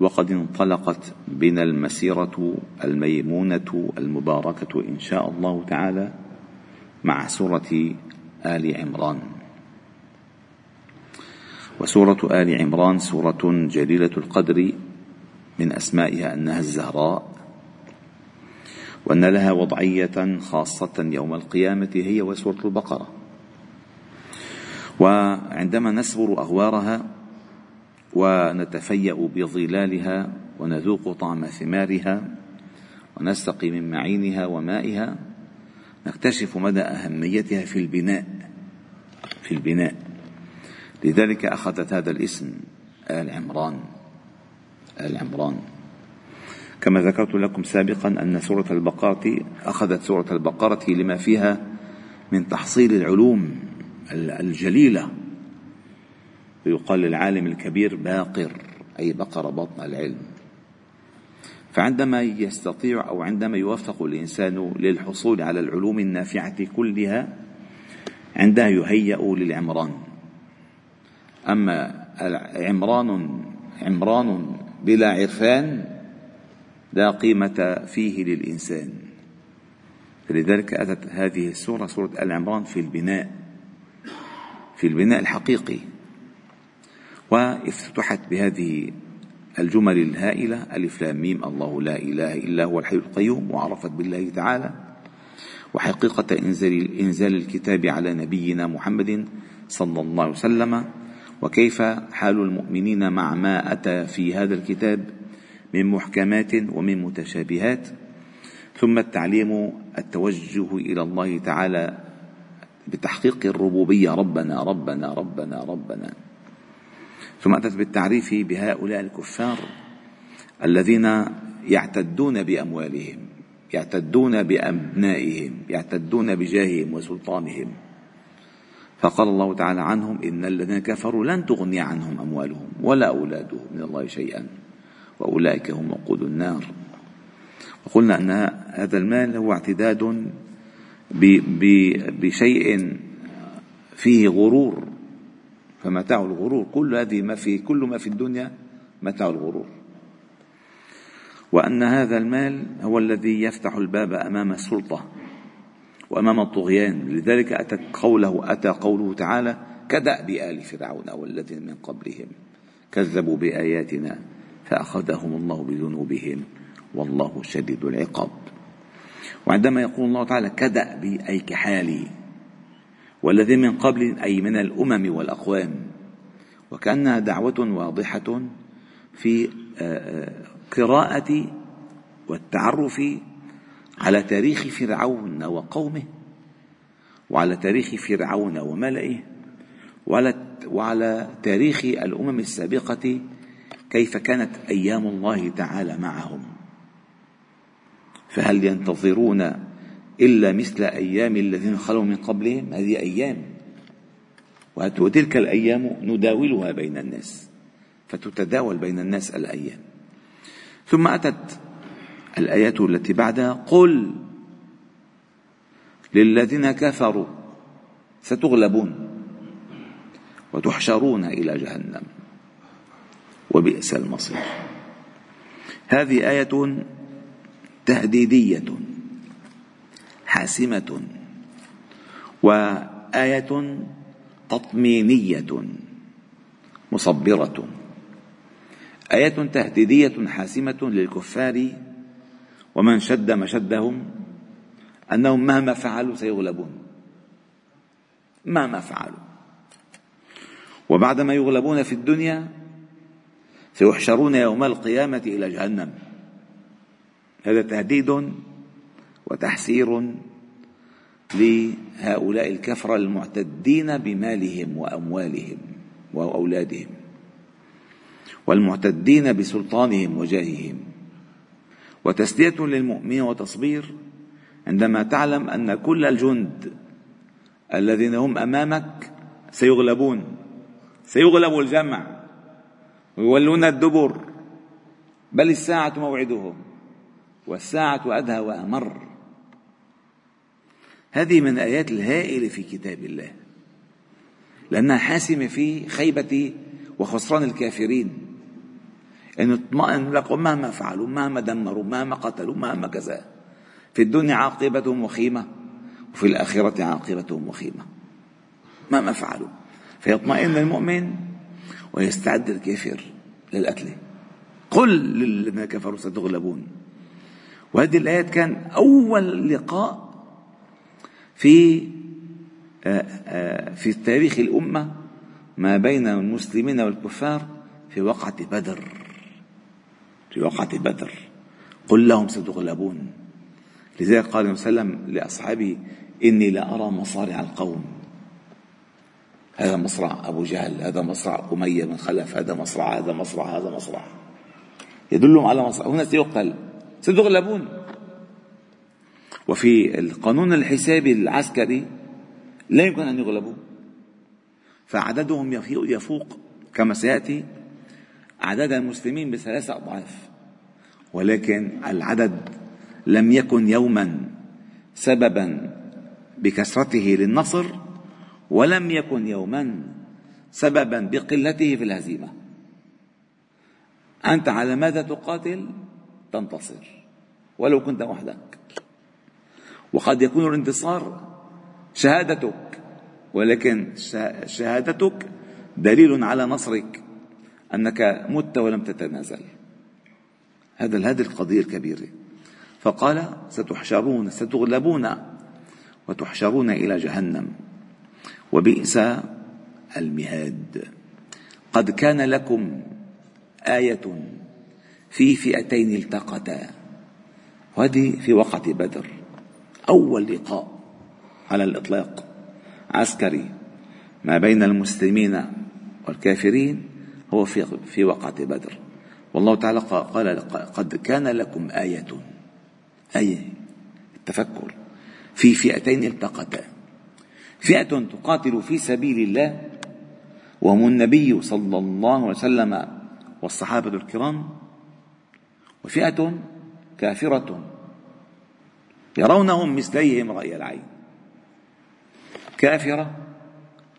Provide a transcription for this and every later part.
وقد انطلقت بنا المسيرة الميمونة المباركة إن شاء الله تعالى مع سورة آل عمران. وسورة آل عمران سورة جليلة القدر من أسمائها أنها الزهراء وأن لها وضعية خاصة يوم القيامة هي وسورة البقرة. وعندما نسبر أغوارها ونتفيأ بظلالها ونذوق طعم ثمارها ونستقي من معينها ومائها. نكتشف مدى أهميتها في البناء في البناء. لذلك أخذت هذا الاسم آل عمران آل عمران. كما ذكرت لكم سابقا أن سورة البقرة أخذت سورة البقرة لما فيها من تحصيل العلوم الجليلة. ويقال للعالم الكبير باقر أي بقر بطن العلم. فعندما يستطيع أو عندما يوفق الإنسان للحصول على العلوم النافعة كلها عندها يهيأ للعمران. أما عمران عمران بلا عرفان لا قيمة فيه للإنسان. فلذلك أتت هذه السورة سورة العمران في البناء في البناء الحقيقي. وافتتحت بهذه الجمل الهائلة ألف لام ميم الله لا إله إلا هو الحي القيوم وعرفت بالله تعالى. وحقيقة إنزال, إنزال الكتاب على نبينا محمد صلى الله عليه وسلم. وكيف حال المؤمنين مع ما أتى في هذا الكتاب من محكمات ومن متشابهات. ثم التعليم التوجه إلى الله تعالى بتحقيق الربوبية ربنا ربنا ربنا ربنا. ثم أتت بالتعريف بهؤلاء الكفار الذين يعتدون بأموالهم يعتدون بأبنائهم يعتدون بجاههم وسلطانهم. فقال الله تعالى عنهم إن الذين كفروا لن تغني عنهم أموالهم ولا أولادهم من الله شيئا وأولئك هم وقود النار. وقلنا أن هذا المال هو اعتداد بشيء فيه غرور. فمتاع الغرور كل هذه ما في كل ما في الدنيا متاع الغرور. وأن هذا المال هو الذي يفتح الباب أمام السلطة وأمام الطغيان. لذلك أتى قوله أتى قوله تعالى كدأب آل فرعون والذين من قبلهم كذبوا بآياتنا فأخذهم الله بذنوبهم والله شديد العقاب. وعندما يقول الله تعالى كدأب أي كحالي والذي من قبل أي من الأمم والأقوام. وكأنها دعوة واضحة في آه، آه، قراءة والتعرف على تاريخ فرعون وقومه وعلى تاريخ فرعون وملئه وعلى وعلى تاريخ الأمم السابقة كيف كانت أيام الله تعالى معهم. فهل ينتظرون إلا مثل أيام الذين خلوا من قبلهم. هذه أيام. وتلك الأيام نداولها بين الناس. فتتداول بين الناس الأيام. ثم أتت الآيات التي بعدها. قل للذين كفروا ستغلبون وتحشرون إلى جهنم. وبئس المصير. هذه آية تهديدية. حاسمة وآية تطمينية مصبرة. آية تهديدية حاسمة للكفار ومن شد مشدهم أنهم مهما فعلوا سيغلبون. مهما فعلوا. وبعدما يغلبون في الدنيا سيحشرون يوم القيامة إلى جهنم. هذا تهديد وتحسير لهؤلاء الكفرة المعتدين بمالهم وأموالهم وأولادهم والمعتدين بسلطانهم وجاههم. وتسلية للمؤمن وتصبير عندما تعلم أن كل الجند الذين هم أمامك سيغلبون سيغلب الجمع ويولون الدبر بل الساعة موعدهم والساعة أدهى وأمر. هذه من الآيات الهائلة في كتاب الله لأنها حاسمة في خيبة وخسران الكافرين. أن اطمئن لك مهما فعلوا مهما دمروا مهما قتلوا مهما كذا. في الدنيا عاقبتهم وخيمة وفي الآخرة عاقبتهم وخيمة. مهما فعلوا. فيطمئن المؤمن ويستعد الكافر للقتل. قل للذين كفروا ستغلبون. وهذه الآيات كان أول لقاء في آه، آه، في تاريخ الأمة ما بين المسلمين والكفار في وقعة بدر. في وقعة بدر. قل لهم ستغلبون. لذلك قال صلى الله عليه وسلم لأصحابه إني لأرى مصارع القوم. هذا مصرع أبو جهل هذا مصرع أمية بن خلف هذا مصرع هذا مصرع هذا مصرع. يدلهم على مصرع. هنا سيقتل ستغلبون. وفي القانون الحسابي العسكري لا يمكن أن يغلبوا فعددهم يفوق كما سيأتي عدد المسلمين بثلاثة أضعاف ولكن العدد لم يكن يوما سببا بكثرته للنصر ولم يكن يوما سببا بقلته في الهزيمة. أنت على ماذا تقاتل؟ تنتصر ولو كنت وحدك. وقد يكون الانتصار شهادتك ولكن شهادتك دليل على نصرك أنك مت ولم تتنازل. هذا هذه القضية الكبيرة. فقال ستحشرون ستغلبون وتحشرون إلى جهنم وبئس المهاد. قد كان لكم آية في فئتين التقتا وهذه في وقت بدر. أول لقاء على الإطلاق عسكري ما بين المسلمين والكافرين هو في في وقعة بدر. والله تعالى قال قد كان لكم آية. آية التفكر. في فئتين التقتا. فئة تقاتل في سبيل الله وهم النبي صلى الله عليه وسلم والصحابة الكرام وفئة كافرة يرونهم مثليهم رأي العين. كافرة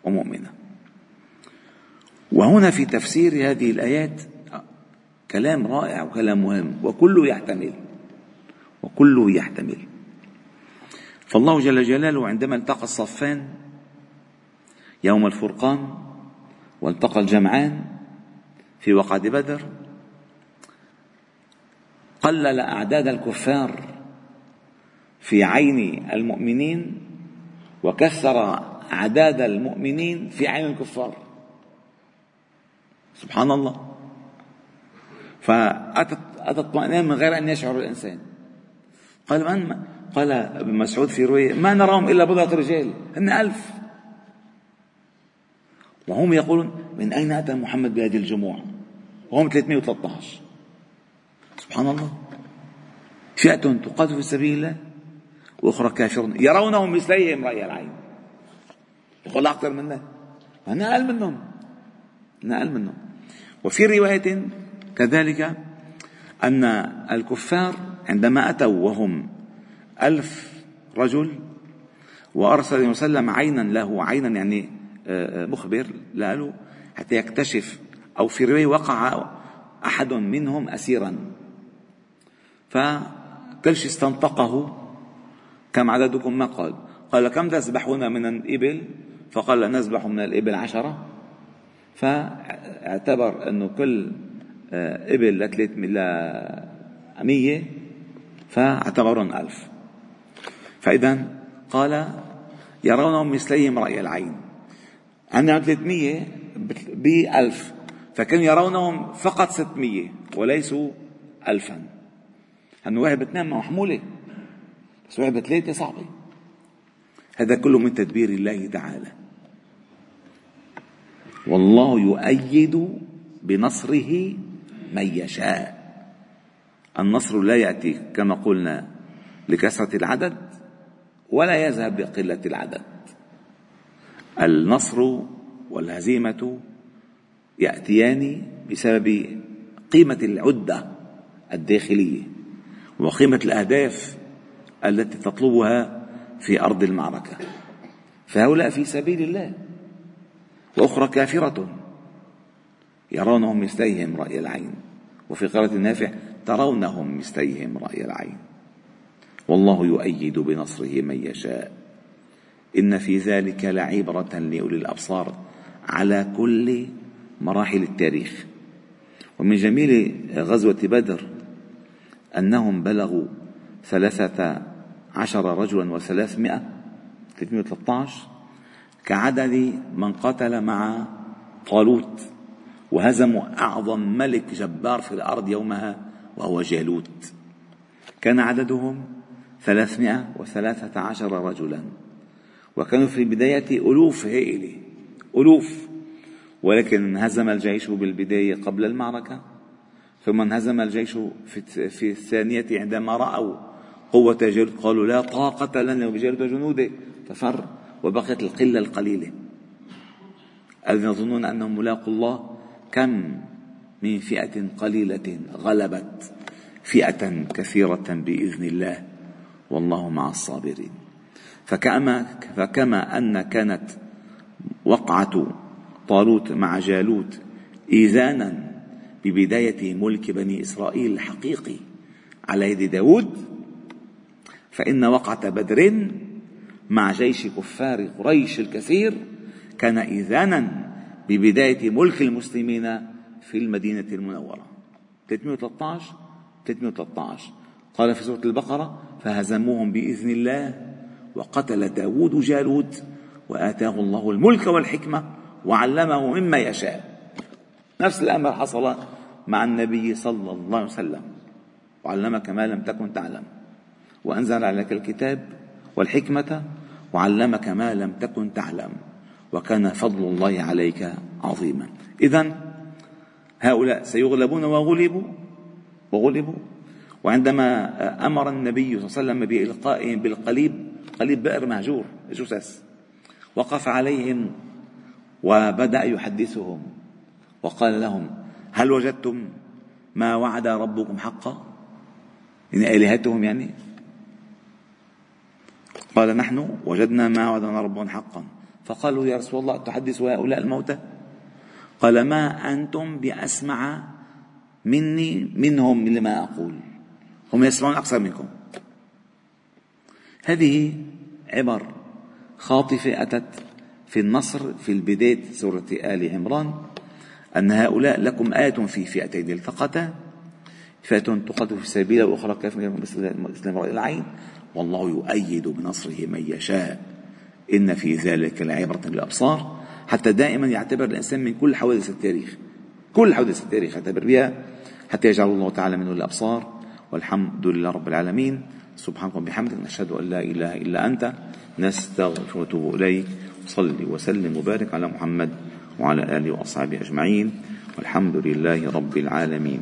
ومؤمنة. وهنا في تفسير هذه الآيات كلام رائع وكلام مهم وكله يحتمل وكله يحتمل. فالله جل جلاله عندما التقى الصفان يوم الفرقان والتقى الجمعان في وقعة بدر قلل أعداد الكفار في عين المؤمنين وكثر أعداد المؤمنين في عين الكفار. سبحان الله. فأتت أتت اطمئنان من غير أن يشعر الإنسان. قال من قال ابن مسعود في رواية ما نراهم إلا بضعة رجال هن ألف. وهم يقولون من أين أتى محمد بهذه الجموع؟ وهم 313 سبحان الله. فئة تقاتل في سبيل الله. وأخرى كافرون يرونهم مثليهم رأي العين. يقول أكثر منا أنا أقل منهم. أنا أقل منهم. وفي رواية كذلك أن الكفار عندما أتوا وهم ألف رجل عليه وسلم عينا له عينا يعني آه، آه، مخبر له حتى يكتشف أو في رواية وقع أحد منهم أسيرا. فكل شيء استنطقه كم عددكم ما قال؟ قال كم تذبحون من الإبل؟ فقال نذبح من الإبل عشرة. فاعتبر أنه كل آه، إبل لثلاث مية فاعتبرهم ألف. فإذا قال يرونهم مثليهم رأي العين. عندنا 300 بألف فكانوا يرونهم فقط 600 وليسوا ألفا. أنه واحد باثنين محمولة. بس واحد بثلاثة صعبة. هذا كله من تدبير الله تعالى. والله يؤيد بنصره من يشاء. النصر لا يأتي كما قلنا لكثرة العدد ولا يذهب بقلة العدد. النصر والهزيمة يأتيان بسبب قيمة العدة الداخلية وقيمة الأهداف التي تطلبها في أرض المعركة. فهؤلاء في سبيل الله. وأخرى كافرة. يرونهم مثليهم رأي العين. وفي قراءة النافع ترونهم مثليهم رأي العين. والله يؤيد بنصره من يشاء. إن في ذلك لعبرة لأولي الأبصار على كل مراحل التاريخ. ومن جميل غزوة بدر أنهم بلغوا ثلاثة عشر رجلا وثلاثمائة 313 كعدد من قتل مع طالوت وهزموا أعظم ملك جبار في الأرض يومها وهو جالوت. كان عددهم ثلاثمائة وثلاثة عشر رجلا. وكانوا في البداية ألوف هائلة ألوف. ولكن انهزم الجيش بالبداية قبل المعركة ثم انهزم الجيش في الثانية عندما رأوا قوة جالوت قالوا لا طاقة لنا بجالوت وجنوده ففر وبقيت القلة القليلة. الذين يظنون أنهم ملاقوا الله؟ كم من فئة قليلة غلبت فئة كثيرة بإذن الله. والله مع الصابرين. فكما, فكما أن كانت وقعة طالوت مع جالوت إيذانا ببداية ملك بني إسرائيل الحقيقي على يد داود فإن وقعة بدر مع جيش كفار قريش الكثير كان إذانا ببداية ملك المسلمين في المدينة المنورة. 313 313 قال في سورة البقرة فهزموهم بإذن الله وقتل داود جالوت وآتاه الله الملك والحكمة وعلمه مما يشاء. نفس الأمر حصل مع النبي صلى الله عليه وسلم. وعلمك ما لم تكن تعلم. وأنزل عليك الكتاب والحكمة وعلمك ما لم تكن تعلم وكان فضل الله عليك عظيما. إذا هؤلاء سيغلبون وغلبوا وغلبوا. وعندما أمر النبي صلى الله عليه وسلم بإلقائهم بالقليب قليب بئر مهجور جثث وقف عليهم وبدأ يحدثهم وقال لهم هل وجدتم ما وعد ربكم حقا؟ إن آلهتهم يعني قال نحن وجدنا ما وعدنا ربنا حقا. فقالوا يا رسول الله تحدث هؤلاء الموتى؟ قال ما أنتم بأسمع مني منهم لما أقول. هم يسمعون أكثر منكم. هذه عبر خاطفة أتت في النصر في البداية سورة آل عمران أن هؤلاء لكم آية في فئتين التقتا فئة تقاتل في سبيل وأخرى كافرة مثل رأي العين. والله يؤيد بنصره من يشاء. إن في ذلك لعبرة للأبصار. حتى دائما يعتبر الإنسان من كل حوادث التاريخ. كل حوادث التاريخ يعتبر بها حتى يجعل الله تعالى منه الأبصار. والحمد لله رب العالمين. سبحانك وبحمدك. نشهد أن لا إله إلا أنت. نستغفر ونتوب إليك. صلي وسلم وبارك على محمد وعلى آله وأصحابه أجمعين. والحمد لله رب العالمين.